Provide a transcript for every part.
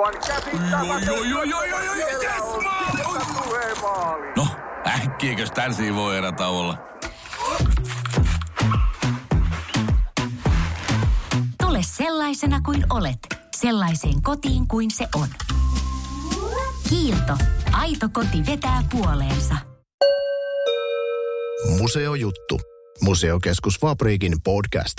Aivan yes. No, äkkiäkös tän voi erä olla? Tule sellaisena kuin olet, sellaiseen kotiin kuin se on. Kiilto. Aito koti vetää puoleensa. Museojuttu. Museokeskus Fabriikin podcast.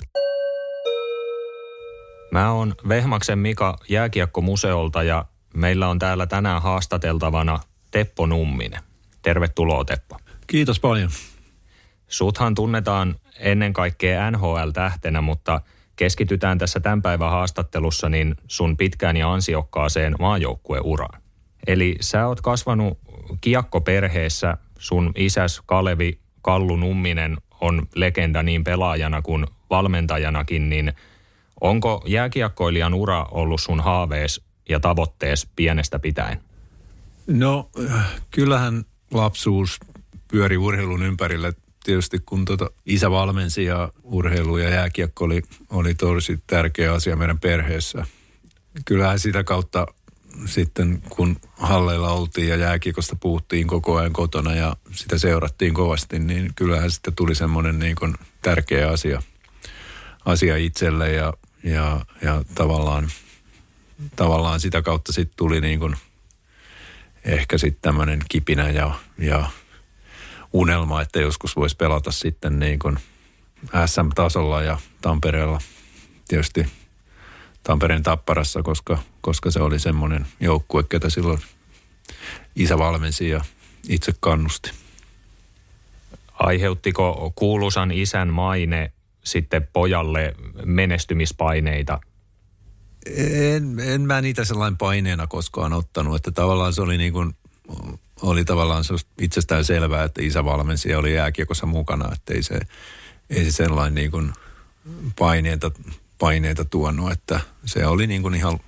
Mä oon Vehmaksen Mika Jääkiekkomuseolta ja meillä on täällä tänään haastateltavana Teppo Numminen. Tervetuloa Teppo. Kiitos paljon. Suthan tunnetaan ennen kaikkea NHL-tähtenä, mutta keskitytään tässä tämän päivän haastattelussa niin sun pitkään ja ansiokkaaseen maajoukkueuraan. Eli sä oot kasvanut kiekkoperheessä, sun isäs Kalevi Kallu Numminen on legenda niin pelaajana kuin valmentajanakin, niin onko jääkiekkoilijan ura ollut sun haavees ja tavoittees pienestä pitäen? No kyllähän lapsuus pyöri urheilun ympärillä. Tietysti kun tota isä valmensi ja urheilu ja jääkiekko oli, oli tosi tärkeä asia meidän perheessä. Kyllähän sitä kautta sitten kun halleilla oltiin ja jääkiekosta puhuttiin koko ajan kotona ja sitä seurattiin kovasti, niin kyllähän sitten tuli semmoinen niin kuin tärkeä asia, asia itselle ja, ja, ja tavallaan, tavallaan sitä kautta sitten tuli niin kuin ehkä sitten tämmöinen kipinä ja, ja unelma, että joskus voisi pelata sitten niin kuin SM-tasolla ja Tampereella tietysti Tampereen Tapparassa, koska, koska se oli semmoinen joukkue, ketä silloin isä valmensi ja itse kannusti. Aiheuttiko kuuluisan isän maine sitten pojalle menestymispaineita? En, en mä niitä sellainen paineena koskaan ottanut, että tavallaan se oli niin kuin, oli tavallaan se itsestään selvää, että isä valmensi ja oli jääkiekossa mukana, että ei se, ei se sellainen niin kuin paineita, paineita tuonut, että se oli niin kuin ihan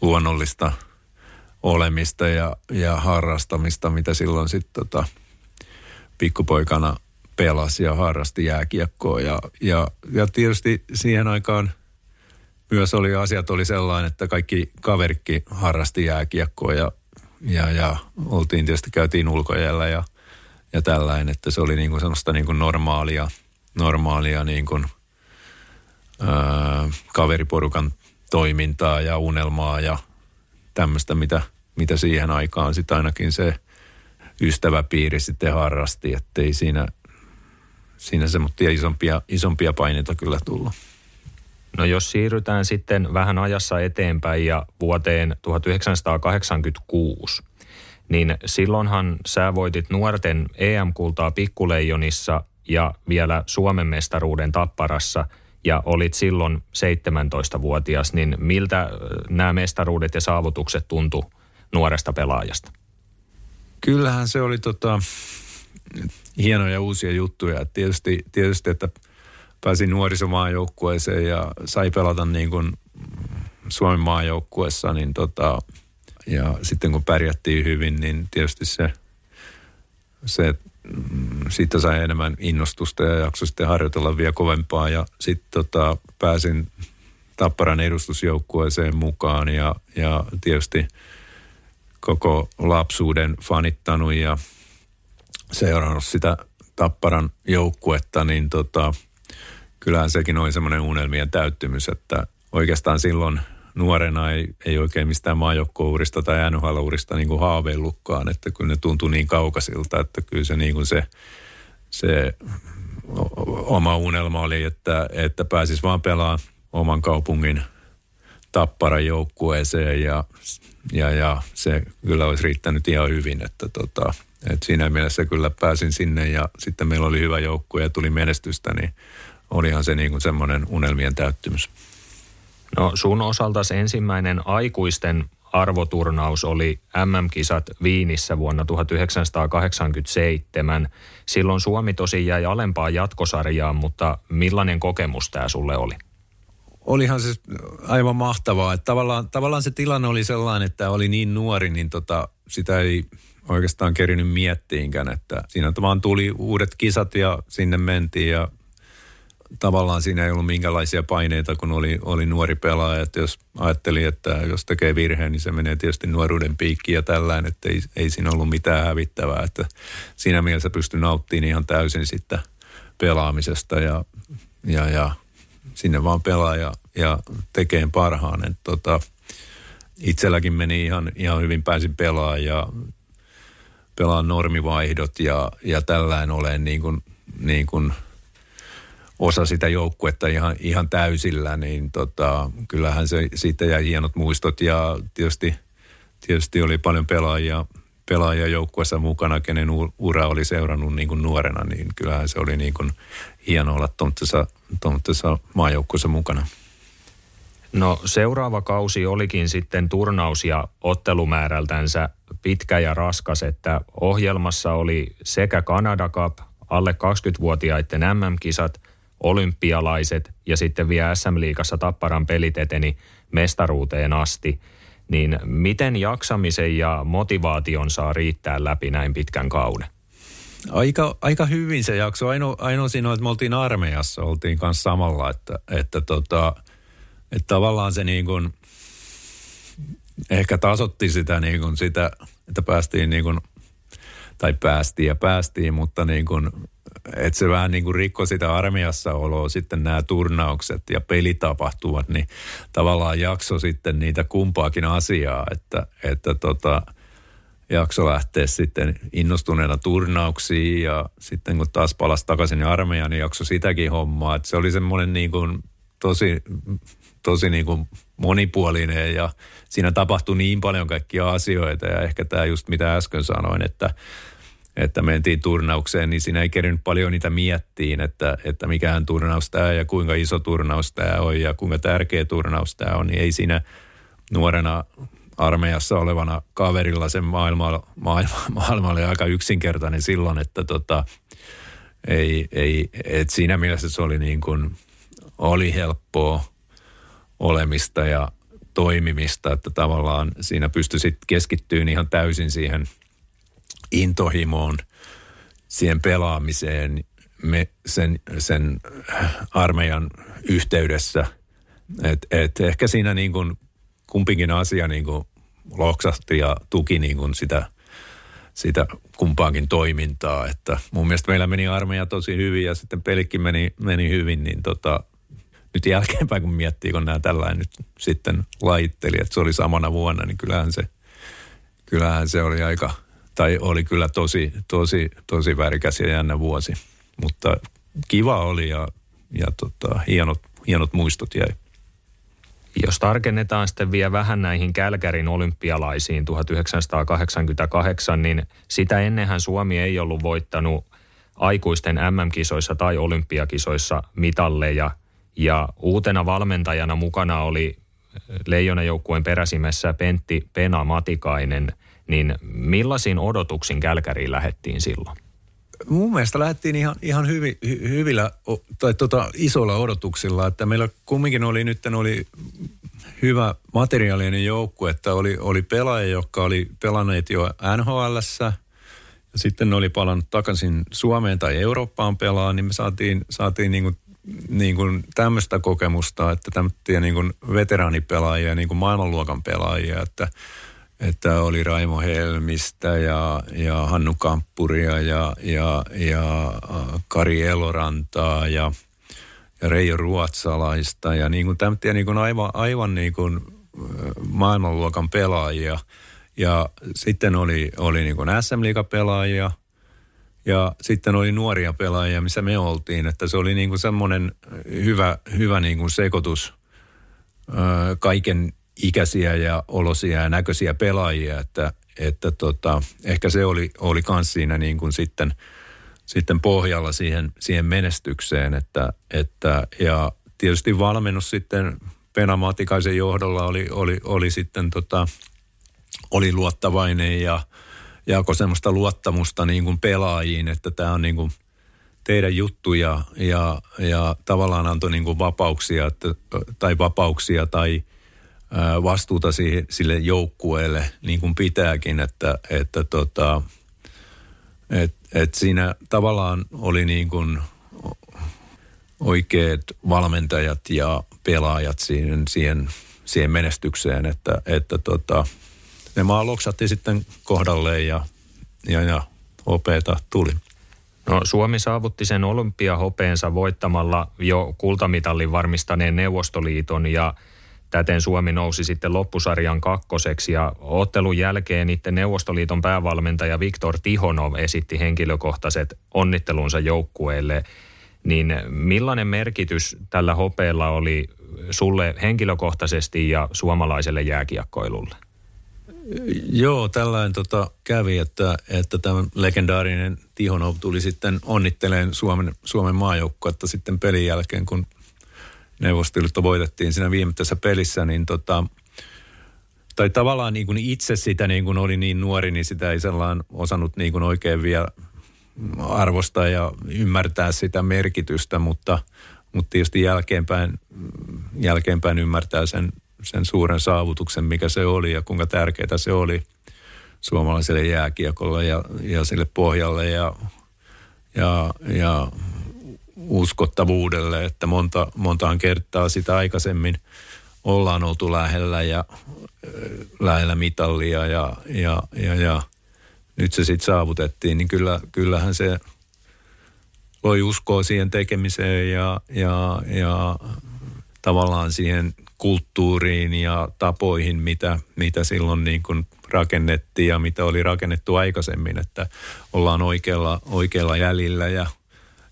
luonnollista olemista ja, ja harrastamista, mitä silloin sitten tota, pikkupoikana pelasi ja harrasti jääkiekkoa. Ja, ja, ja tietysti siihen aikaan myös oli asiat oli sellainen, että kaikki kaverikki harrasti jääkiekkoa ja, ja, ja oltiin tietysti käytiin ulkojällä ja, ja tällainen, että se oli niin kuin sellaista niin kuin normaalia, normaalia niin kuin, ää, kaveriporukan toimintaa ja unelmaa ja tämmöistä, mitä, mitä siihen aikaan sitten ainakin se ystäväpiiri sitten harrasti, että ei siinä, siinä semmoisia isompia, isompia paineita kyllä tullut. No jos siirrytään sitten vähän ajassa eteenpäin ja vuoteen 1986, niin silloinhan sä voitit nuorten EM-kultaa Pikkuleijonissa ja vielä Suomen mestaruuden Tapparassa ja olit silloin 17-vuotias, niin miltä nämä mestaruudet ja saavutukset tuntu nuoresta pelaajasta? Kyllähän se oli tota, hienoja uusia juttuja. Tietysti, tietysti että pääsin nuorisomaajoukkueeseen ja sai pelata niin kuin Suomen maajoukkueessa, niin tota, ja sitten kun pärjättiin hyvin, niin tietysti se, se siitä sai enemmän innostusta ja jaksoi sitten harjoitella vielä kovempaa ja sitten tota, pääsin Tapparan edustusjoukkueeseen mukaan ja, ja tietysti koko lapsuuden fanittanut ja seurannut sitä Tapparan joukkuetta, niin tota, kyllähän sekin oli semmoinen unelmien täyttymys, että oikeastaan silloin nuorena ei, ei oikein mistään maajoukkourista tai NHL-urista niin kuin haaveillutkaan, että kyllä ne tuntui niin kaukaisilta, että kyllä se niin kuin se, se oma unelma oli, että, että pääsis vaan pelaamaan oman kaupungin tapparan joukkueeseen ja, ja, ja se kyllä olisi riittänyt ihan hyvin, että tota, et siinä mielessä kyllä pääsin sinne ja sitten meillä oli hyvä joukkue ja tuli menestystä, niin olihan se niin kuin semmoinen unelmien täyttymys. No sun osalta se ensimmäinen aikuisten arvoturnaus oli MM-kisat Viinissä vuonna 1987. Silloin Suomi tosi jäi alempaa jatkosarjaan, mutta millainen kokemus tämä sulle oli? Olihan se aivan mahtavaa. Että tavallaan, tavallaan se tilanne oli sellainen, että oli niin nuori, niin tota, sitä ei oikeastaan kerinyt miettiinkään. Että siinä vaan tuli uudet kisat ja sinne mentiin ja tavallaan siinä ei ollut minkälaisia paineita, kun oli, oli nuori pelaaja. Että jos ajatteli, että jos tekee virheen, niin se menee tietysti nuoruuden piikkiin ja tällään, että ei, ei siinä ollut mitään hävittävää. Että siinä mielessä pystyi nauttimaan ihan täysin sitten pelaamisesta ja, ja, ja sinne vaan pelaa ja, ja tekee parhaan. Et tota, itselläkin meni ihan, ihan hyvin, pääsin pelaamaan ja pelaan normivaihdot ja, ja tällään olen niin kuin, niin kuin osa sitä joukkuetta ihan, ihan täysillä, niin tota, kyllähän se siitä jäi hienot muistot ja tietysti, tietysti oli paljon pelaajia, pelaajia joukkueessa mukana, kenen ura oli seurannut niin kuin nuorena, niin kyllähän se oli niin kuin hieno olla tuollaisessa maajoukkueessa mukana. No seuraava kausi olikin sitten turnaus- ja ottelumäärältänsä pitkä ja raskas, että ohjelmassa oli sekä Canada Cup, alle 20-vuotiaiden MM-kisat, olympialaiset ja sitten vielä SM-liigassa Tapparan pelit eteni mestaruuteen asti. Niin miten jaksamisen ja motivaation saa riittää läpi näin pitkän kauden? Aika, aika hyvin se jakso. Ainoa, ainoa siinä on, että me oltiin armeijassa, oltiin kanssa samalla, että, että, tota, että tavallaan se niin kuin, ehkä tasotti sitä, niin kuin sitä että päästiin niin kuin, tai päästiin ja päästiin, mutta niin kuin, että se vähän niin kuin rikkoi sitä armiassa oloa sitten nämä turnaukset ja pelitapahtumat, niin tavallaan jakso sitten niitä kumpaakin asiaa, että, että tota, jakso lähteä sitten innostuneena turnauksiin ja sitten kun taas palasi takaisin armeijaan, niin jakso sitäkin hommaa. Että se oli semmoinen niin kuin tosi, tosi niin kuin monipuolinen ja siinä tapahtui niin paljon kaikkia asioita ja ehkä tämä just mitä äsken sanoin, että, että mentiin turnaukseen, niin siinä ei kerännyt paljon niitä miettiin, että, että mikähän turnaus tämä ja kuinka iso turnaus tämä on ja kuinka tärkeä turnaus tämä on, niin ei siinä nuorena armeijassa olevana kaverilla sen maailma, maailma, maailma oli aika yksinkertainen silloin, että tota, ei, ei, et siinä mielessä se oli niin kuin, oli helppoa olemista ja toimimista, että tavallaan siinä pystyi sitten keskittymään ihan täysin siihen intohimoon, siihen pelaamiseen me sen, sen armeijan yhteydessä. Et, et ehkä siinä niin kuin kumpikin asia niin kuin loksahti ja tuki niin kuin sitä, sitä kumpaankin toimintaa. Että mun mielestä meillä meni armeija tosi hyvin ja sitten pelikin meni, meni hyvin, niin tota, nyt jälkeenpäin kun miettii, kun nämä tällainen nyt sitten laitteli, että se oli samana vuonna, niin kyllähän se, kyllähän se oli aika, tai oli kyllä tosi, tosi, tosi värikäs ja jännä vuosi. Mutta kiva oli ja, ja tota, hienot, hienot muistot jäi. Jos tarkennetaan sitten vielä vähän näihin Kälkärin olympialaisiin 1988, niin sitä ennenhän Suomi ei ollut voittanut aikuisten MM-kisoissa tai olympiakisoissa mitalleja – ja uutena valmentajana mukana oli leijonajoukkueen peräsimessä Pentti Pena Matikainen, niin millaisiin odotuksin Kälkäriin lähettiin silloin? Mun mielestä lähdettiin ihan, ihan hyvi, hy, hyvillä tai tota, isoilla odotuksilla, että meillä kumminkin oli nyt oli hyvä materiaalinen joukkue, että oli, oli pelaajia, jotka oli pelanneet jo nhl ja sitten ne oli palannut takaisin Suomeen tai Eurooppaan pelaa, niin me saatiin, saatiin niin kuin niin kuin tämmöistä kokemusta, että tämmöisiä niin kuin veteraanipelaajia, niin kuin maailmanluokan pelaajia, että, että oli Raimo Helmistä ja, ja Hannu Kamppuria ja, ja, ja Kari Elorantaa ja, ja Reijo Ruotsalaista ja niin kuin tämmöisiä niin kuin aivan, aivan niin kuin maailmanluokan pelaajia. Ja sitten oli, oli niin kuin SM-liigapelaajia – ja sitten oli nuoria pelaajia, missä me oltiin, että se oli niin kuin semmoinen hyvä, hyvä niin kuin sekoitus kaiken ikäisiä ja olosia ja näköisiä pelaajia, että, että tota, ehkä se oli, oli kans siinä niin kuin sitten, sitten pohjalla siihen, siihen menestykseen, että, että, ja tietysti valmennus sitten Pena Matikaisen johdolla oli, oli, oli sitten tota, oli luottavainen ja, jako semmoista luottamusta niin kuin pelaajiin, että tämä on niin kuin teidän juttu ja, ja, ja tavallaan antoi niin kuin vapauksia että, tai vapauksia tai vastuuta siihen, sille joukkueelle niin kuin pitääkin, että, että tota, et, et siinä tavallaan oli niin kuin oikeat valmentajat ja pelaajat siihen, siihen, siihen menestykseen, että, että tota, ne maa loksatti sitten kohdalleen ja, ja, ja opeeta tuli. No, Suomi saavutti sen olympiahopeensa voittamalla jo kultamitalin varmistaneen Neuvostoliiton ja täten Suomi nousi sitten loppusarjan kakkoseksi ja ottelun jälkeen itse Neuvostoliiton päävalmentaja Viktor Tihonov esitti henkilökohtaiset onnittelunsa joukkueelle. Niin millainen merkitys tällä hopeella oli sulle henkilökohtaisesti ja suomalaiselle jääkiekkoilulle? Joo, tällainen tota, kävi, että, että tämä legendaarinen Tihonov tuli sitten onnitteleen Suomen, Suomen maajoukkuetta sitten pelin jälkeen, kun Neuvostoliitto voitettiin siinä viimeisessä pelissä, niin tota, tai tavallaan niin kuin itse sitä niin kuin oli niin nuori, niin sitä ei sellainen osannut niin kuin oikein vielä arvostaa ja ymmärtää sitä merkitystä, mutta, mutta tietysti jälkeenpäin, jälkeenpäin ymmärtää sen, sen suuren saavutuksen, mikä se oli ja kuinka tärkeää se oli suomalaiselle jääkiekolle ja, ja sille pohjalle ja, ja, ja uskottavuudelle, että monta, montaan kertaa sitä aikaisemmin ollaan oltu lähellä ja lähellä mitallia ja, ja, ja, ja nyt se sitten saavutettiin, niin kyllä, kyllähän se loi uskoa siihen tekemiseen ja, ja, ja tavallaan siihen kulttuuriin ja tapoihin, mitä, mitä silloin niin kuin rakennettiin ja mitä oli rakennettu aikaisemmin, että ollaan oikealla, oikealla jäljellä ja,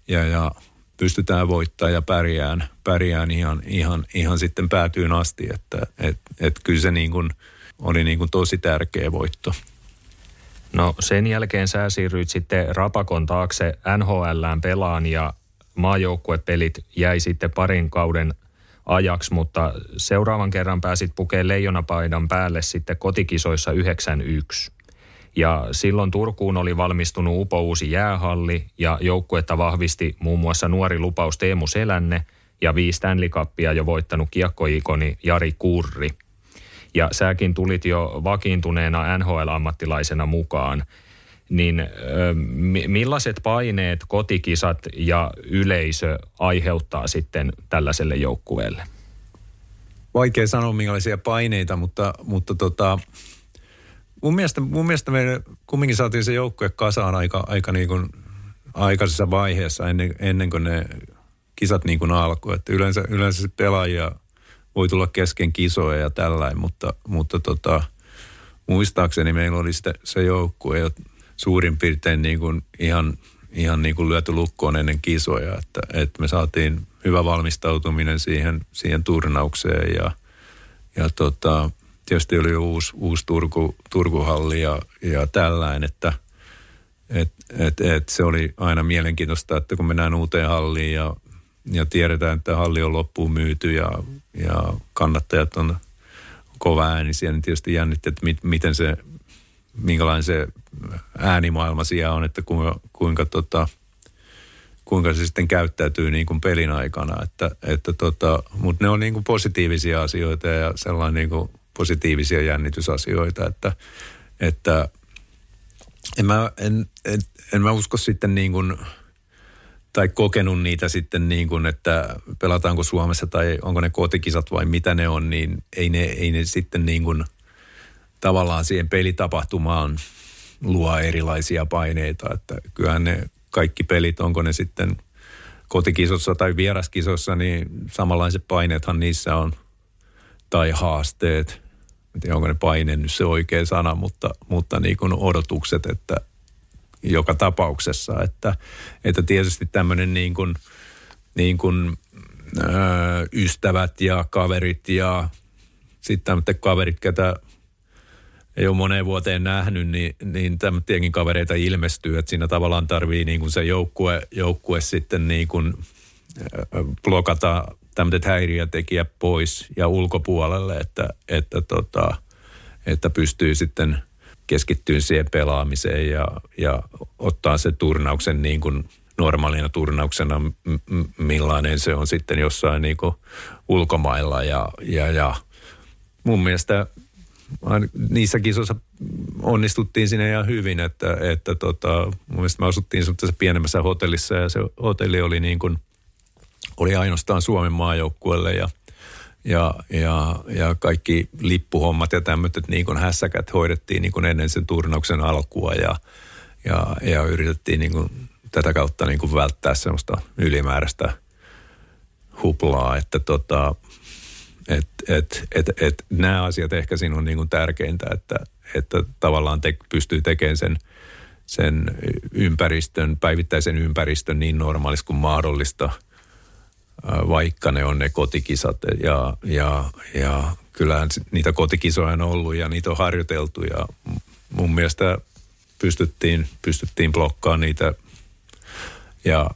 ja, ja pystytään voittaa ja pärjään, pärjään ihan, ihan, ihan sitten päätyyn asti, että et, et kyllä se niin kuin oli niin kuin tosi tärkeä voitto. No sen jälkeen sä siirryit sitten Rapakon taakse NHLään pelaan ja maajoukkuepelit jäi sitten parin kauden ajaksi, mutta seuraavan kerran pääsit pukeen leijonapaidan päälle sitten kotikisoissa 91. Ja silloin Turkuun oli valmistunut upo uusi jäähalli ja joukkuetta vahvisti muun muassa nuori lupaus Teemu Selänne ja viisi Stanley Cupia jo voittanut kiekkoikoni Jari Kurri. Ja säkin tulit jo vakiintuneena NHL-ammattilaisena mukaan. Niin millaiset paineet kotikisat ja yleisö aiheuttaa sitten tällaiselle joukkueelle? Vaikea sanoa minkälaisia paineita, mutta, mutta tota, mun mielestä, mun mielestä me kumminkin saatiin se joukkue kasaan aika, aika niin kuin aikaisessa vaiheessa ennen, ennen kuin ne kisat niin kuin alkoi. Että yleensä, yleensä pelaajia voi tulla kesken kisoja ja tällainen, mutta, mutta tota, muistaakseni meillä oli se, se joukkue jo suurin piirtein niin kuin ihan, ihan niin kuin lyöty lukkoon ennen kisoja, että, että me saatiin hyvä valmistautuminen siihen, siihen turnaukseen ja, ja tota, tietysti oli uusi, uusi Turku, Turkuhalli ja, ja tällainen, että et, et, et se oli aina mielenkiintoista, että kun mennään uuteen halliin ja, ja tiedetään, että halli on loppuun myyty ja, ja kannattajat on kova äänisiä, niin tietysti jännitti, että mit, miten se, minkälainen se äänimaailma siellä on, että kuinka, kuinka, tota, kuinka se sitten käyttäytyy niin kuin pelin aikana. Että, että tota, Mutta ne on niin kuin positiivisia asioita ja sellainen niin kuin positiivisia jännitysasioita, että, että en, mä, en, en, en mä usko sitten niin kuin, tai kokenut niitä sitten niin kuin, että pelataanko Suomessa tai onko ne kotikisat vai mitä ne on, niin ei ne, ei ne sitten niin kuin tavallaan siihen pelitapahtumaan luo erilaisia paineita, että kyllähän ne kaikki pelit, onko ne sitten kotikisossa tai vieraskisossa, niin samanlaiset paineethan niissä on. Tai haasteet. En tiedä onko ne paine nyt se oikea sana, mutta, mutta niin kuin odotukset, että joka tapauksessa, että, että tietysti tämmöinen niin kuin, niin kuin, ystävät ja kaverit ja sitten kaverit, ketä ei ole moneen vuoteen nähnyt, niin, niin tämmöisiäkin kavereita ilmestyy, että siinä tavallaan tarvii niin kuin se joukkue, joukkue sitten niin kuin blokata tämmöiset häiriötekijät pois ja ulkopuolelle, että, että, tota, että pystyy sitten keskittyä siihen pelaamiseen ja, ja ottaa se turnauksen niin kuin normaalina turnauksena, millainen se on sitten jossain niin kuin ulkomailla ja, ja, ja mun mielestä niissä kisoissa onnistuttiin sinne ihan hyvin, että, että tota, mun mielestä me asuttiin semmoisessa pienemmässä hotellissa ja se hotelli oli niin kuin – oli ainoastaan Suomen maajoukkueelle ja, ja, ja, ja kaikki lippuhommat ja tämmöiset niin kuin hässäkät hoidettiin niin kuin ennen sen turnauksen alkua ja, ja, ja yritettiin niin kuin tätä kautta niin kuin välttää semmoista ylimääräistä huplaa, että tota, et, et, et, et, nämä asiat ehkä siinä on niin kuin tärkeintä, että, että tavallaan te, pystyy tekemään sen, sen ympäristön, päivittäisen ympäristön niin normaalista kuin mahdollista, vaikka ne on ne kotikisat. Ja, ja, ja kyllähän niitä kotikisoja on ollut ja niitä on harjoiteltu ja mun mielestä pystyttiin, pystyttiin blokkaamaan niitä ja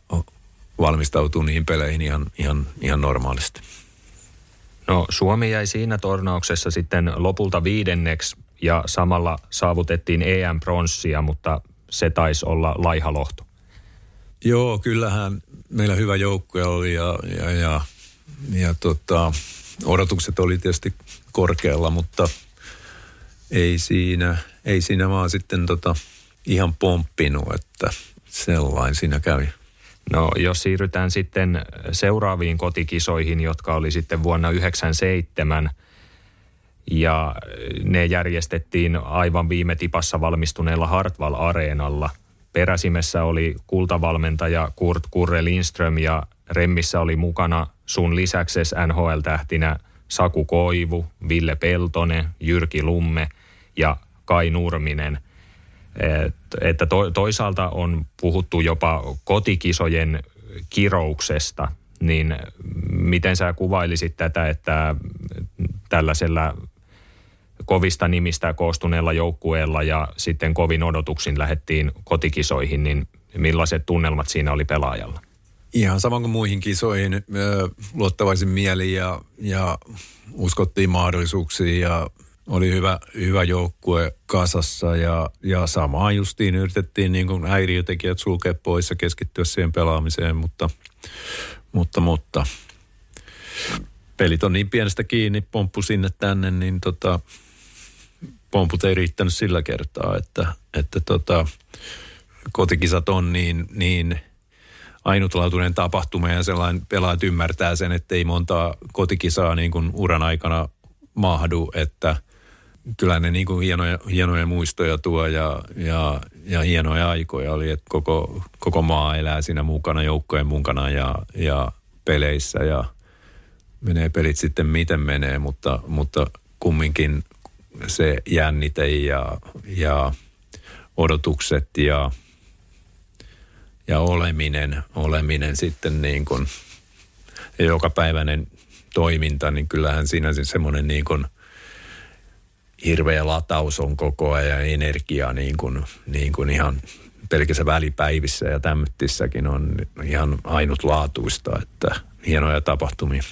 valmistautuu niihin peleihin ihan, ihan, ihan normaalisti. No Suomi jäi siinä tornauksessa sitten lopulta viidenneksi ja samalla saavutettiin EM-pronssia, mutta se taisi olla laihalohto. Joo, kyllähän meillä hyvä joukkue oli ja, ja, ja, ja tota, odotukset oli tietysti korkealla, mutta ei siinä, ei siinä vaan sitten tota, ihan pomppinut, että sellainen siinä kävi. No jos siirrytään sitten seuraaviin kotikisoihin, jotka oli sitten vuonna 1997 ja ne järjestettiin aivan viime tipassa valmistuneella Hartwall-areenalla. Peräsimessä oli kultavalmentaja Kurt Kurre Lindström ja Remmissä oli mukana sun lisäksi NHL-tähtinä Saku Koivu, Ville Peltonen, Jyrki Lumme ja Kai Nurminen – että to, toisaalta on puhuttu jopa kotikisojen kirouksesta, niin miten sä kuvailisit tätä, että tällaisella kovista nimistä koostuneella joukkueella ja sitten kovin odotuksin lähettiin kotikisoihin, niin millaiset tunnelmat siinä oli pelaajalla? Ihan saman kuin muihin kisoihin, luottavaisin mieli ja, ja uskottiin mahdollisuuksiin ja oli hyvä, hyvä joukkue kasassa ja, ja samaa justiin yritettiin niin kuin häiriötekijät sulkea pois ja keskittyä siihen pelaamiseen, mutta, mutta, mutta. Pelit on niin pienestä kiinni, pomppu sinne tänne, niin tota, pomput ei riittänyt sillä kertaa, että, että tota, kotikisat on niin, niin ainutlaatuinen tapahtuma ja sellainen pelaajat ymmärtää sen, että ei montaa kotikisaa niin kuin uran aikana mahdu, että – kyllä ne niin kuin hienoja, hienoja muistoja tuo ja, ja, ja hienoja aikoja oli, että koko, koko maa elää siinä mukana, joukkojen mukana ja, ja peleissä ja menee pelit sitten miten menee, mutta, mutta kumminkin se jännite ja, ja odotukset ja, ja oleminen, oleminen sitten niin kuin, ja jokapäiväinen toiminta, niin kyllähän siinä semmoinen niin kuin – hirveä lataus on koko ajan energiaa niin kuin, niin kuin ihan pelkässä välipäivissä ja tämmöissäkin on ihan ainutlaatuista, että hienoja tapahtumia.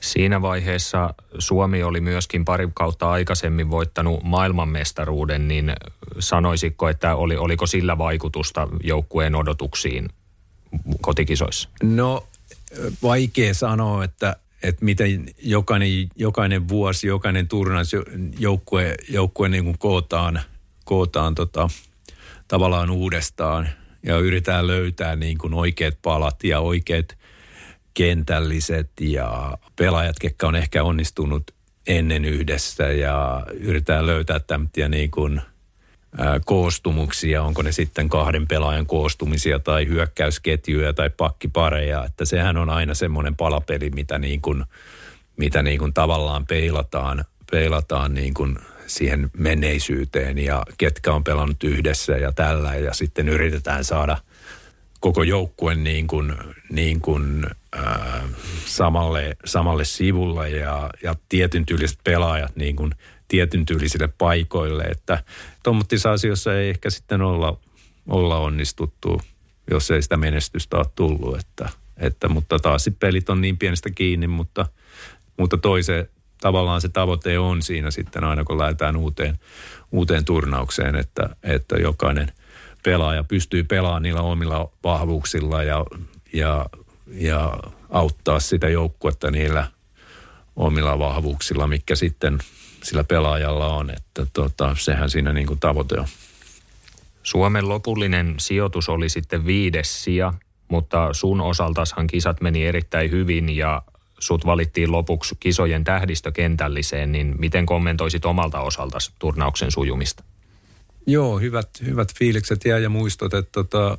Siinä vaiheessa Suomi oli myöskin pari kautta aikaisemmin voittanut maailmanmestaruuden, niin sanoisitko, että oli, oliko sillä vaikutusta joukkueen odotuksiin kotikisoissa? No vaikea sanoa, että että miten jokainen, jokainen vuosi, jokainen turnaus, joukkue, joukkue niin kuin kootaan, kootaan tota, tavallaan uudestaan ja yritetään löytää niin kuin oikeat palat ja oikeat kentälliset ja pelaajat, ketkä on ehkä onnistunut ennen yhdessä ja yritetään löytää tämmöisiä niin kuin – koostumuksia, onko ne sitten kahden pelaajan koostumisia tai hyökkäysketjuja tai pakkipareja, että sehän on aina semmoinen palapeli, mitä niin kuin, mitä niin kuin tavallaan peilataan, peilataan niin kuin siihen menneisyyteen ja ketkä on pelannut yhdessä ja tällä. Ja sitten yritetään saada koko joukkue niin kuin, niin kuin, äh, samalle, samalle sivulle. Ja, ja tietyn tyyliset pelaajat niin kuin tietyn tyylisille paikoille, että tuommoisissa asioissa ei ehkä sitten olla, olla onnistuttu, jos ei sitä menestystä ole tullut, että, että mutta taas pelit on niin pienestä kiinni, mutta, mutta toise, tavallaan se tavoite on siinä sitten aina, kun lähdetään uuteen, uuteen turnaukseen, että, että jokainen pelaaja pystyy pelaamaan niillä omilla vahvuuksilla ja, ja, ja auttaa sitä joukkuetta niillä omilla vahvuuksilla, mikä sitten – sillä pelaajalla on, että tota, sehän siinä niin kuin tavoite on. Suomen lopullinen sijoitus oli sitten viides sija mutta sun osaltashan kisat meni erittäin hyvin ja sut valittiin lopuksi kisojen tähdistökentälliseen, niin miten kommentoisit omalta osalta turnauksen sujumista? Joo, hyvät, hyvät fiilikset jää ja muistot, että tota,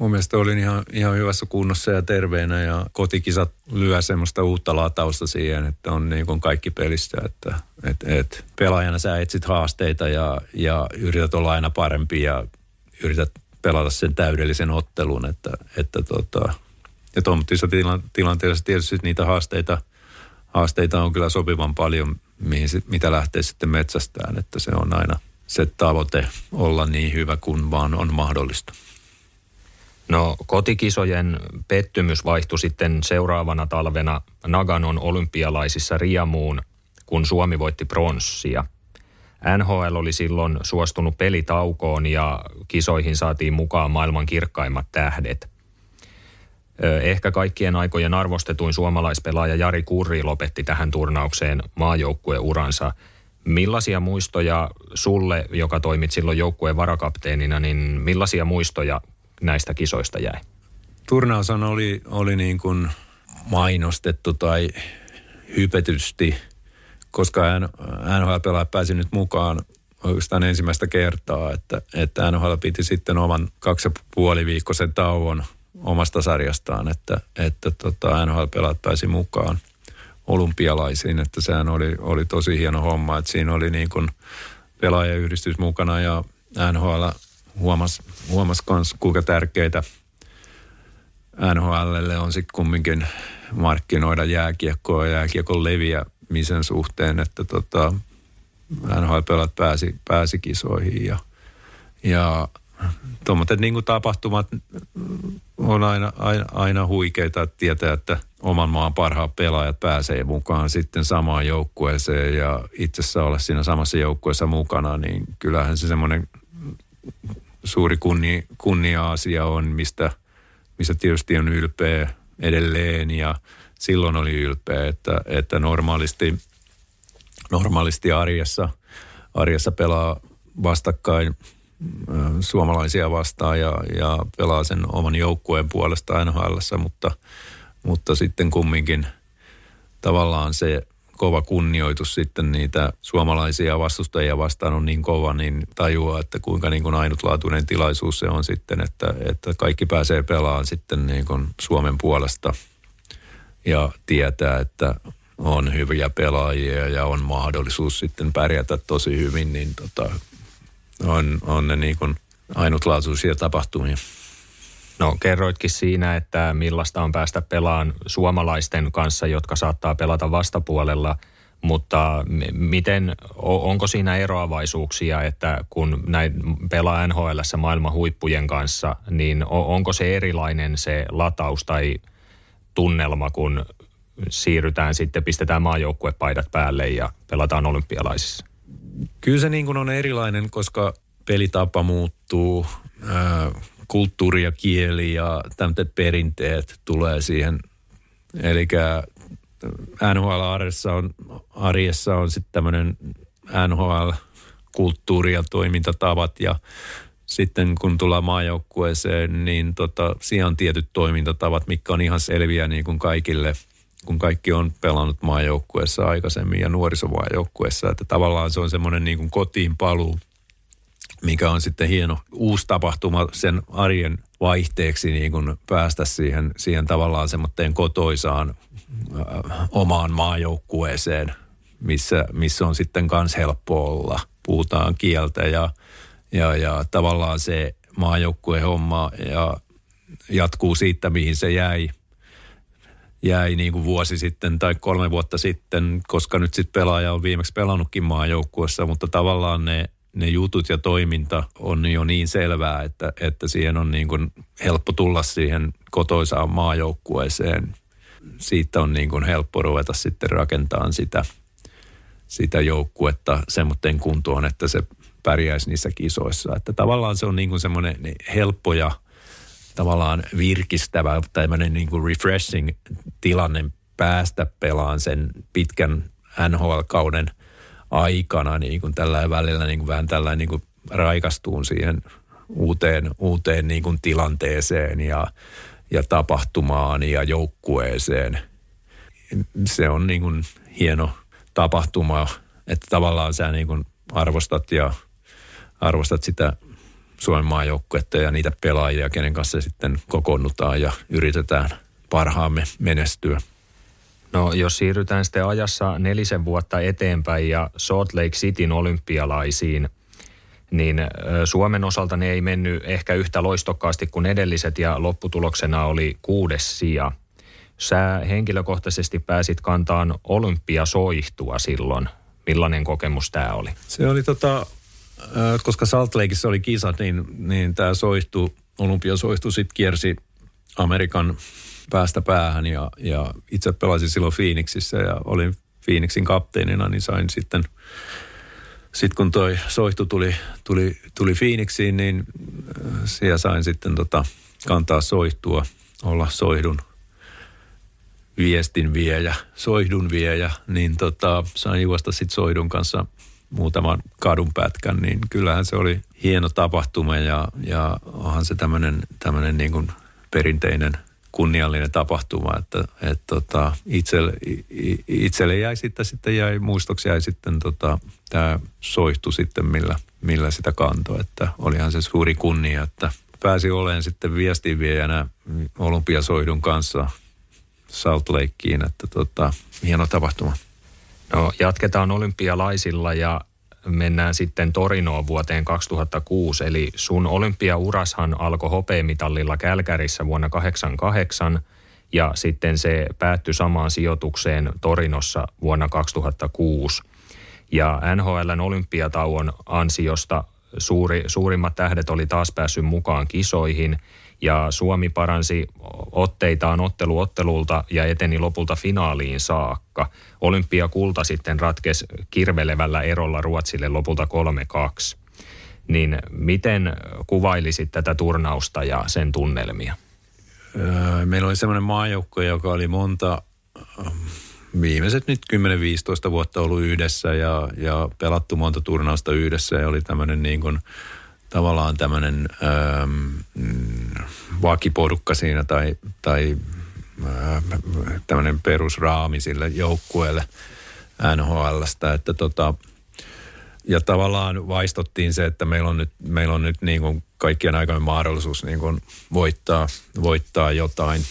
mun mielestä olin ihan, ihan hyvässä kunnossa ja terveenä ja kotikisat lyö semmoista uutta latausta siihen, että on niin kuin kaikki pelissä, että et, et, pelaajana sä etsit haasteita ja, ja yrität olla aina parempi ja yrität pelata sen täydellisen ottelun, että, että tota, ja tuommoisessa tila, tilanteessa tietysti niitä haasteita, haasteita on kyllä sopivan paljon, mihin, mitä lähtee sitten metsästään, että se on aina se tavoite olla niin hyvä kuin vaan on mahdollista. No kotikisojen pettymys vaihtui sitten seuraavana talvena Naganon olympialaisissa Riamuun, kun Suomi voitti pronssia. NHL oli silloin suostunut pelitaukoon ja kisoihin saatiin mukaan maailman kirkkaimmat tähdet. Ehkä kaikkien aikojen arvostetuin suomalaispelaaja Jari Kurri lopetti tähän turnaukseen maajoukkueuransa. Millaisia muistoja sulle, joka toimit silloin joukkueen varakapteenina, niin millaisia muistoja näistä kisoista jäi? Turnaushan oli, oli niin kuin mainostettu tai hypetysti, koska NHL-pelaajat pääsi nyt mukaan oikeastaan ensimmäistä kertaa, että, että NHL piti sitten oman kaksi ja puoli viikkoisen tauon omasta sarjastaan, että, että tota, NHL-pelaat pääsi mukaan olympialaisiin, että sehän oli, oli tosi hieno homma, että siinä oli niin kuin pelaajayhdistys mukana ja NHL huomasi huomas myös, kuinka tärkeitä NHLlle on sitten kumminkin markkinoida jääkiekkoa ja jääkiekon leviämisen suhteen, että tota, NHL-pelat pääsi, pääsi kisoihin ja, ja tuommoiset niin tapahtumat on aina, aina, aina huikeita, että tietää, että oman maan parhaat pelaajat pääsee mukaan sitten samaan joukkueeseen ja itse olla siinä samassa joukkueessa mukana, niin kyllähän se semmoinen suuri kunni, kunnia-asia on, mistä, mistä tietysti on ylpeä edelleen ja silloin oli ylpeä, että, että normaalisti, normaalisti arjessa, arjessa pelaa vastakkain suomalaisia vastaan ja, ja pelaa sen oman joukkueen puolesta nhl mutta, mutta sitten kumminkin tavallaan se kova kunnioitus sitten niitä suomalaisia vastustajia vastaan on niin kova, niin tajuaa, että kuinka niin kuin ainutlaatuinen tilaisuus se on sitten, että, että kaikki pääsee pelaamaan sitten niin kuin Suomen puolesta ja tietää, että on hyviä pelaajia ja on mahdollisuus sitten pärjätä tosi hyvin, niin tota, on, on ne niin kuin ainutlaatuisia tapahtumia. No kerroitkin siinä, että millaista on päästä pelaan suomalaisten kanssa, jotka saattaa pelata vastapuolella, mutta miten, onko siinä eroavaisuuksia, että kun näin pelaa NHL maailman huippujen kanssa, niin onko se erilainen se lataus tai tunnelma, kun siirrytään sitten, pistetään maajoukkuepaidat päälle ja pelataan olympialaisissa? Kyllä se niin kuin on erilainen, koska pelitapa muuttuu, kulttuuri ja kieli ja tämmöiset perinteet tulee siihen. Eli NHL-arjessa on, arjessa on sitten tämmöinen NHL-kulttuuri ja toimintatavat ja sitten kun tullaan maajoukkueeseen, niin tota, siellä on tietyt toimintatavat, mitkä on ihan selviä niin kuin kaikille, kun kaikki on pelannut maajoukkueessa aikaisemmin ja nuorisomaajoukkueessa. Että tavallaan se on semmoinen niin kuin kotiin paluu mikä on sitten hieno uusi tapahtuma sen arjen vaihteeksi niin kuin päästä siihen, siihen tavallaan semmoitteen kotoisaan äh, omaan maajoukkueeseen, missä, missä on sitten kans helppo olla. Puhutaan kieltä ja, ja, ja tavallaan se maajoukkuehomma ja jatkuu siitä, mihin se jäi jäi niin kuin vuosi sitten tai kolme vuotta sitten, koska nyt sitten pelaaja on viimeksi pelannutkin maajoukkuessa, mutta tavallaan ne ne jutut ja toiminta on jo niin selvää, että, että siihen on niin kuin helppo tulla siihen kotoisaan maajoukkueeseen. Siitä on niin kuin helppo ruveta sitten rakentamaan sitä, sitä joukkuetta semmoinen kuntoon, että se pärjäisi niissä kisoissa. Että tavallaan se on niin kuin semmoinen helppo ja tavallaan virkistävä, tämmöinen niin kuin refreshing tilanne päästä pelaan sen pitkän NHL-kauden – aikana niin kuin tällä välillä niin kuin vähän tällainen niin kuin raikastuun siihen uuteen, uuteen niin kuin tilanteeseen ja, ja tapahtumaan ja joukkueeseen. Se on niin kuin hieno tapahtuma, että tavallaan sä niin kuin arvostat ja arvostat sitä Suomen maajoukkuetta ja niitä pelaajia, kenen kanssa sitten kokoonnutaan ja yritetään parhaamme menestyä. No jos siirrytään sitten ajassa nelisen vuotta eteenpäin ja Salt Lake Cityn olympialaisiin, niin Suomen osalta ne ei mennyt ehkä yhtä loistokkaasti kuin edelliset ja lopputuloksena oli kuudes sija. Sä henkilökohtaisesti pääsit kantaan olympiasoihtua silloin. Millainen kokemus tämä oli? Se oli tota, koska Salt Lakeissa oli kisat, niin, niin tämä soihtu, olympiasoihtu sitten kiersi Amerikan päästä päähän ja, ja itse pelasin silloin Phoenixissä ja olin Phoenixin kapteenina, niin sain sitten, sitten kun toi soihtu tuli, tuli, tuli Phoenixiin, niin siellä sain sitten tota, kantaa soihtua, olla soihdun viestin viejä, soihdun viejä, niin tota, sain juosta sitten soihdun kanssa muutaman kadunpätkän, niin kyllähän se oli hieno tapahtuma ja, ja onhan se tämmöinen niin perinteinen kunniallinen tapahtuma, että et tota, itselle, itselle jäi sitten, sitten jäi muistoksi jäi sitten tota, tämä soihtu sitten, millä, millä sitä kantoi, että olihan se suuri kunnia, että pääsi olemaan sitten viestinviejänä olympiasoihdun kanssa Salt Lakeen, että tota, hieno tapahtuma. No jatketaan olympialaisilla ja mennään sitten Torinoon vuoteen 2006. Eli sun olympiaurashan alkoi hopeamitallilla Kälkärissä vuonna 88 ja sitten se päättyi samaan sijoitukseen Torinossa vuonna 2006. Ja NHLn olympiatauon ansiosta suuri, suurimmat tähdet oli taas päässyt mukaan kisoihin – ja Suomi paransi otteitaan ottelu ottelulta ja eteni lopulta finaaliin saakka. Olympiakulta sitten ratkesi kirvelevällä erolla Ruotsille lopulta 3-2. Niin miten kuvailisit tätä turnausta ja sen tunnelmia? Öö, meillä oli semmoinen maajoukko, joka oli monta, viimeiset nyt 10-15 vuotta ollut yhdessä ja, ja pelattu monta turnausta yhdessä ja oli tämmöinen niin kuin – tavallaan tämmöinen ähm, vakiporukka siinä tai, tai äh, tämmöinen perusraami sille joukkueelle NHLstä, että tota, ja tavallaan vaistottiin se, että meillä on nyt, meillä on nyt niin kuin kaikkien aikojen mahdollisuus niin kuin voittaa, voittaa jotain.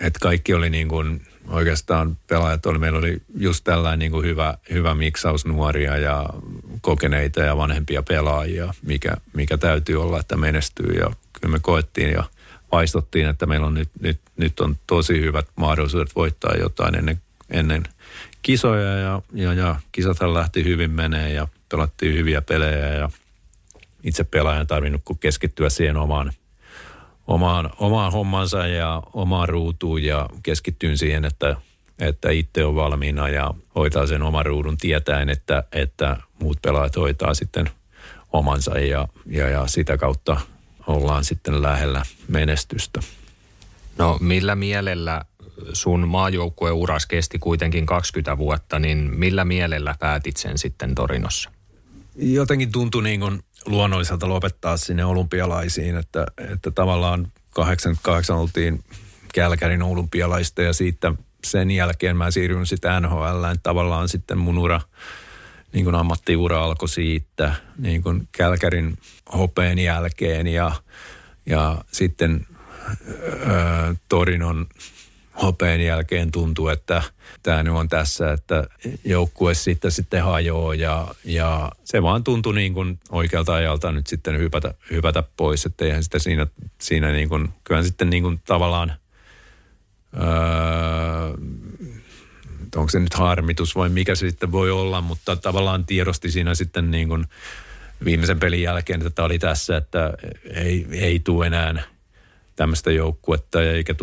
Että kaikki oli niin kuin oikeastaan pelaajat oli, meillä oli just tällainen niin kuin hyvä, hyvä miksaus nuoria ja kokeneita ja vanhempia pelaajia, mikä, mikä täytyy olla, että menestyy. Ja kyllä me koettiin ja vaistottiin, että meillä on nyt, nyt, nyt on tosi hyvät mahdollisuudet voittaa jotain ennen, ennen kisoja ja, ja, ja kisathan lähti hyvin menee ja pelattiin hyviä pelejä ja itse pelaajan tarvinnut keskittyä siihen omaan – omaan, omaan hommansa ja omaan ruutuun ja keskittyyn siihen, että, että itse on valmiina ja hoitaa sen oman ruudun tietäen, että, että muut pelaajat hoitaa sitten omansa ja, ja, ja sitä kautta ollaan sitten lähellä menestystä. No millä mielellä sun maajoukkueuras kesti kuitenkin 20 vuotta, niin millä mielellä päätit sen sitten Torinossa? Jotenkin tuntui niin kuin luonnolliselta lopettaa sinne olympialaisiin, että, että tavallaan 88 oltiin Kälkärin olympialaista ja siitä sen jälkeen mä siirryin sitten NHL, tavallaan sitten mun ura, niin kuin ammattiura alkoi siitä, niin kuin Kälkärin hopeen jälkeen ja, ja sitten ö, Torinon hopeen jälkeen tuntuu, että tämä nyt on tässä, että joukkue sitten, sitten hajoaa ja, ja se vaan tuntui niin kuin oikealta ajalta nyt sitten hypätä, hypätä pois, että eihän sitä siinä, siinä niin kuin, kyllä sitten niin kuin tavallaan, öö, onko se nyt harmitus vai mikä se sitten voi olla, mutta tavallaan tiedosti siinä sitten niin kuin viimeisen pelin jälkeen, että tämä oli tässä, että ei, ei tule enää tämmöistä joukkuetta eikä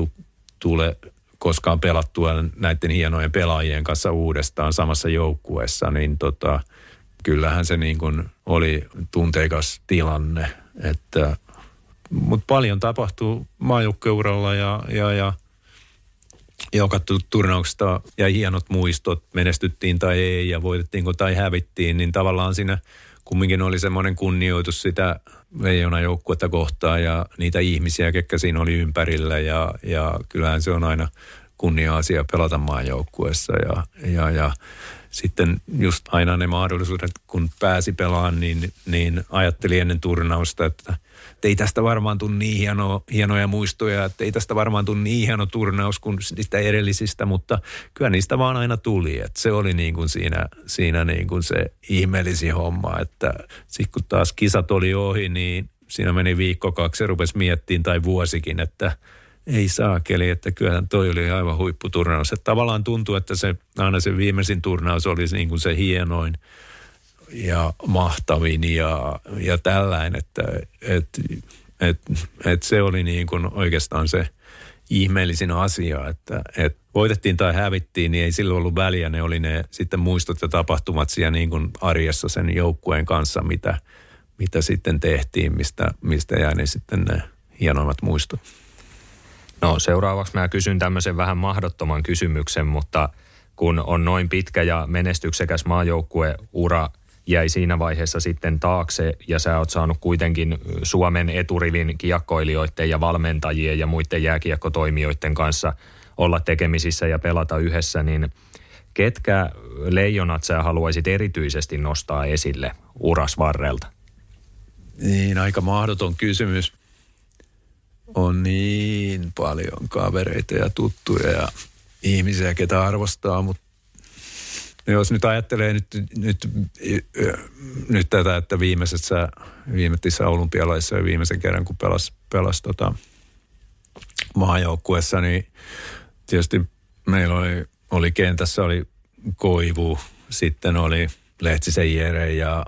tule koskaan pelattua näiden hienojen pelaajien kanssa uudestaan samassa joukkueessa, niin tota, kyllähän se niin kuin oli tunteikas tilanne. Että, mutta paljon tapahtuu maajoukkueuralla ja, ja, ja joka turnauksesta ja hienot muistot, menestyttiin tai ei ja voitettiinko tai hävittiin, niin tavallaan siinä kumminkin oli semmoinen kunnioitus sitä leijona joukkuetta kohtaan ja niitä ihmisiä, ketkä siinä oli ympärillä. Ja, ja kyllähän se on aina kunnia-asia pelata maajoukkueessa ja, ja, ja sitten just aina ne mahdollisuudet, kun pääsi pelaamaan, niin, niin ajatteli ennen turnausta, että ei tästä varmaan tule niin hieno, hienoja muistoja, että ei tästä varmaan tule niin hieno turnaus kuin niistä edellisistä, mutta kyllä niistä vaan aina tuli. Että se oli niin kuin siinä, siinä niin kuin se ihmeellisi homma, että sitten kun taas kisat oli ohi, niin siinä meni viikko kaksi ja rupesi miettimään tai vuosikin, että – ei saakeli, että kyllähän toi oli aivan huipputurnaus. Että tavallaan tuntuu, että se, aina se viimeisin turnaus oli niin kuin se hienoin ja mahtavin ja, ja tällainen, että et, et, et se oli niin kuin oikeastaan se ihmeellisin asia, että et voitettiin tai hävittiin, niin ei silloin ollut väliä. Ne oli ne sitten muistot ja tapahtumat siellä niin kuin arjessa sen joukkueen kanssa, mitä, mitä sitten tehtiin, mistä, mistä jäi ne sitten ne hienoimmat muistot. No seuraavaksi mä kysyn tämmöisen vähän mahdottoman kysymyksen, mutta kun on noin pitkä ja menestyksekäs maajoukkueura jäi siinä vaiheessa sitten taakse ja sä oot saanut kuitenkin Suomen eturivin kiekkoilijoiden ja valmentajien ja muiden jääkiekkotoimijoiden kanssa olla tekemisissä ja pelata yhdessä, niin ketkä leijonat sä haluaisit erityisesti nostaa esille uras varrelta? Niin, aika mahdoton kysymys on niin paljon kavereita ja tuttuja ja ihmisiä, ketä arvostaa, mutta jos nyt ajattelee nyt, nyt, nyt tätä, että viimeisessä, viimeisissä olympialaissa ja viimeisen kerran, kun pelas, pelas tota maajoukkuessa, niin tietysti meillä oli, oli kentässä oli Koivu, sitten oli Lehtisen Jere ja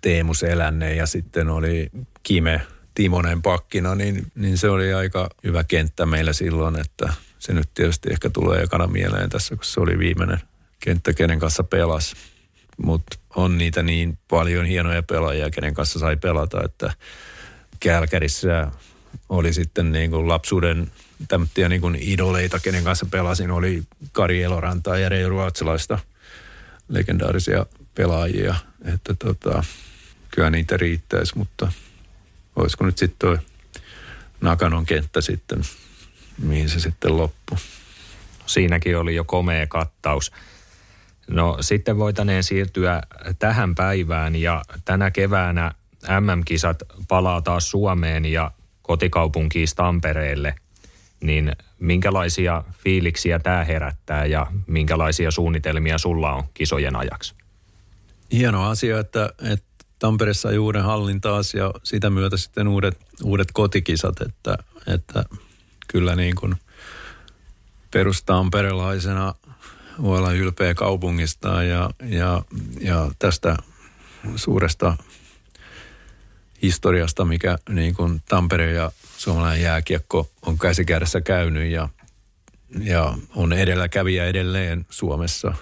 Teemu Selänne ja sitten oli Kime Timonen pakkina, niin, niin se oli aika hyvä kenttä meillä silloin, että se nyt tietysti ehkä tulee ekana mieleen tässä, kun se oli viimeinen kenttä, kenen kanssa pelas. Mutta on niitä niin paljon hienoja pelaajia, kenen kanssa sai pelata, että Kälkärissä oli sitten niin kuin lapsuuden tämmöisiä niin kuin idoleita, kenen kanssa pelasin, oli Kari Eloranta ja Reijo Ruotsalaista legendaarisia pelaajia. Että tota, kyllä niitä riittäisi, mutta olisiko nyt sitten tuo Nakanon kenttä sitten, mihin se sitten loppui. Siinäkin oli jo komea kattaus. No sitten voitaneen siirtyä tähän päivään ja tänä keväänä MM-kisat palaa taas Suomeen ja kotikaupunkiin Tampereelle. Niin minkälaisia fiiliksiä tämä herättää ja minkälaisia suunnitelmia sulla on kisojen ajaksi? Hieno asia, että, että Tampereessa ei uuden hallin taas ja sitä myötä sitten uudet, uudet kotikisat, että, että kyllä niin kuin perustamperelaisena voi olla ylpeä kaupungista ja, ja, ja tästä suuresta historiasta, mikä niin kuin Tampere ja suomalainen jääkiekko on käsikädessä käynyt ja, ja on edelläkävijä edelleen Suomessa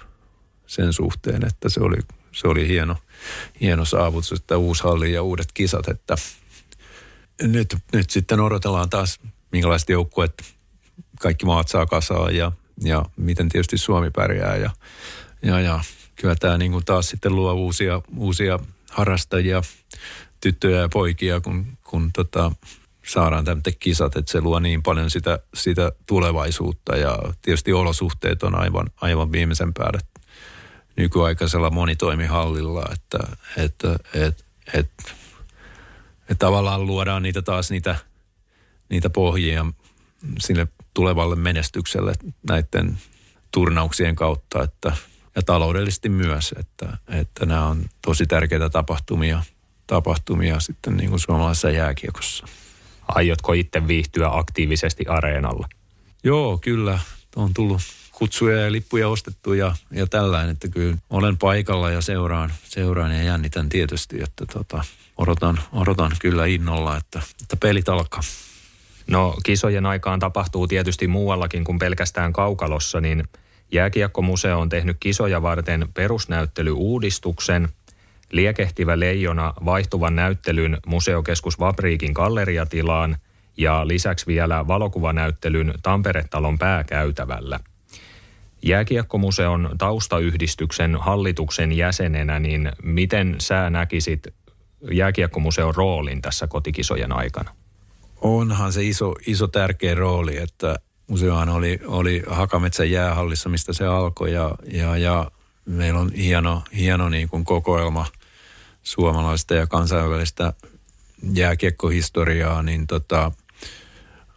sen suhteen, että se oli, se oli hieno, hieno saavutus, että uusi halli ja uudet kisat, että nyt, nyt sitten odotellaan taas minkälaiset joukkueet kaikki maat saa kasaan ja, ja miten tietysti Suomi pärjää ja, ja, ja kyllä tämä niin kuin taas sitten luo uusia, uusia harrastajia, tyttöjä ja poikia, kun, kun tota, saadaan tämmöiset kisat, että se luo niin paljon sitä, sitä tulevaisuutta. Ja tietysti olosuhteet on aivan, aivan viimeisen päälle nykyaikaisella monitoimihallilla, että, että et, et, et tavallaan luodaan niitä taas niitä, niitä pohjia sinne tulevalle menestykselle näiden turnauksien kautta, että, ja taloudellisesti myös, että, että nämä on tosi tärkeitä tapahtumia, tapahtumia sitten niin kuin suomalaisessa jääkiekossa. Aiotko itse viihtyä aktiivisesti areenalla? Joo, kyllä. On tullut kutsuja ja lippuja ostettu ja, ja tällainen, että kyllä olen paikalla ja seuraan, seuraan ja jännitän tietysti, että tota, odotan, odotan kyllä innolla, että, että pelit alkaa. No kisojen aikaan tapahtuu tietysti muuallakin kuin pelkästään kaukalossa, niin Jääkiekkomuseo on tehnyt kisoja varten perusnäyttelyuudistuksen, liekehtivä leijona vaihtuvan näyttelyn museokeskus Vapriikin galleriatilaan ja lisäksi vielä valokuvanäyttelyn Tampere-talon pääkäytävällä – Jääkiekkomuseon taustayhdistyksen hallituksen jäsenenä, niin miten sä näkisit Jääkiekkomuseon roolin tässä kotikisojen aikana? Onhan se iso, iso tärkeä rooli, että museohan oli, oli Hakametsän jäähallissa, mistä se alkoi ja, ja, ja meillä on hieno, hieno niin kuin kokoelma suomalaista ja kansainvälistä jääkiekkohistoriaa, niin tota,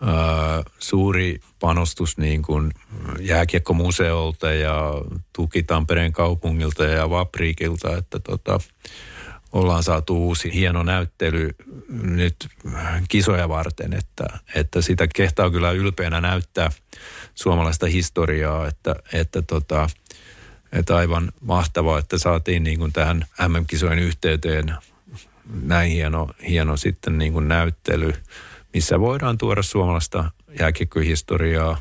ää, suuri panostus niin kuin jääkiekkomuseolta ja tuki Tampereen kaupungilta ja Vapriikilta, että tota, ollaan saatu uusi hieno näyttely nyt kisoja varten, että, että sitä kehtaa kyllä ylpeänä näyttää suomalaista historiaa, että, että, tota, että aivan mahtavaa, että saatiin niin kuin tähän MM-kisojen yhteyteen näin hieno, hieno sitten niin kuin näyttely, missä voidaan tuoda suomalaista jääkiekkohistoriaa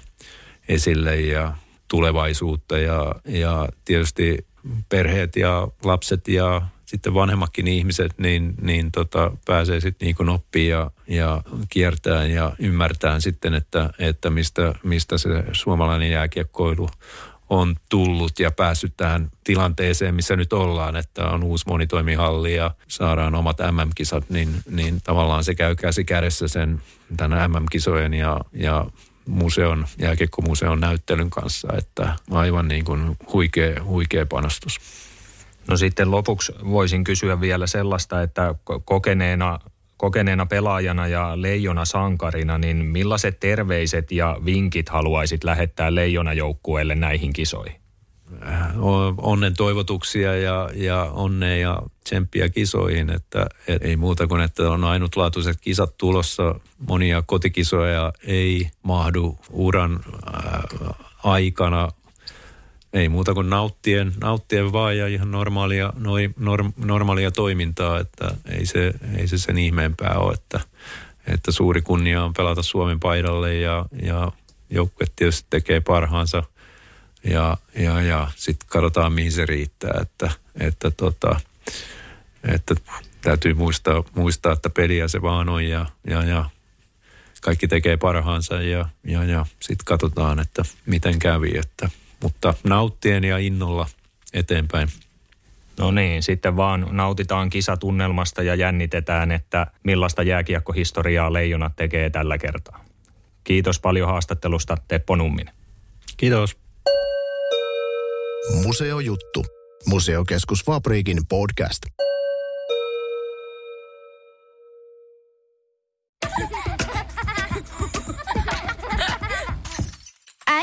esille ja tulevaisuutta ja, ja tietysti perheet ja lapset ja sitten vanhemmatkin ihmiset, niin, niin tota, pääsee sitten niin oppii ja, ja kiertää ja ymmärtää sitten, että, että mistä, mistä se suomalainen jääkiekkoilu on tullut ja päässyt tähän tilanteeseen, missä nyt ollaan, että on uusi monitoimihalli ja saadaan omat MM-kisat, niin, niin tavallaan se käy käsi kädessä sen tämän MM-kisojen ja, ja museon, jääkiekkomuseon näyttelyn kanssa, että aivan niin kuin huikea, huikea panostus. No sitten lopuksi voisin kysyä vielä sellaista, että kokeneena, kokeneena pelaajana ja leijona sankarina, niin millaiset terveiset ja vinkit haluaisit lähettää leijona joukkueelle näihin kisoihin? Onnen toivotuksia ja, ja onnea ja tsemppiä kisoihin, että et, ei muuta kuin, että on ainutlaatuiset kisat tulossa. Monia kotikisoja ei mahdu uran ää, aikana ei muuta kuin nauttien, nauttien vaan ja ihan normaalia, noi, norm, normaalia toimintaa, että ei se, ei se sen ihmeempää ole, että, että suuri kunnia on pelata Suomen paidalle ja, ja joukkue tietysti tekee parhaansa ja, ja, ja sitten katsotaan mihin se riittää, että, että, tota, että täytyy muistaa, muistaa, että peliä se vaan on ja, ja, ja kaikki tekee parhaansa ja, ja, ja sitten katsotaan, että miten kävi, että – mutta nauttien ja innolla eteenpäin. No niin, sitten vaan nautitaan kisatunnelmasta ja jännitetään, että millaista jääkiekkohistoriaa leijonat tekee tällä kertaa. Kiitos paljon haastattelusta, Teppo Numminen. Kiitos. Museojuttu. Museokeskus Fabriikin podcast.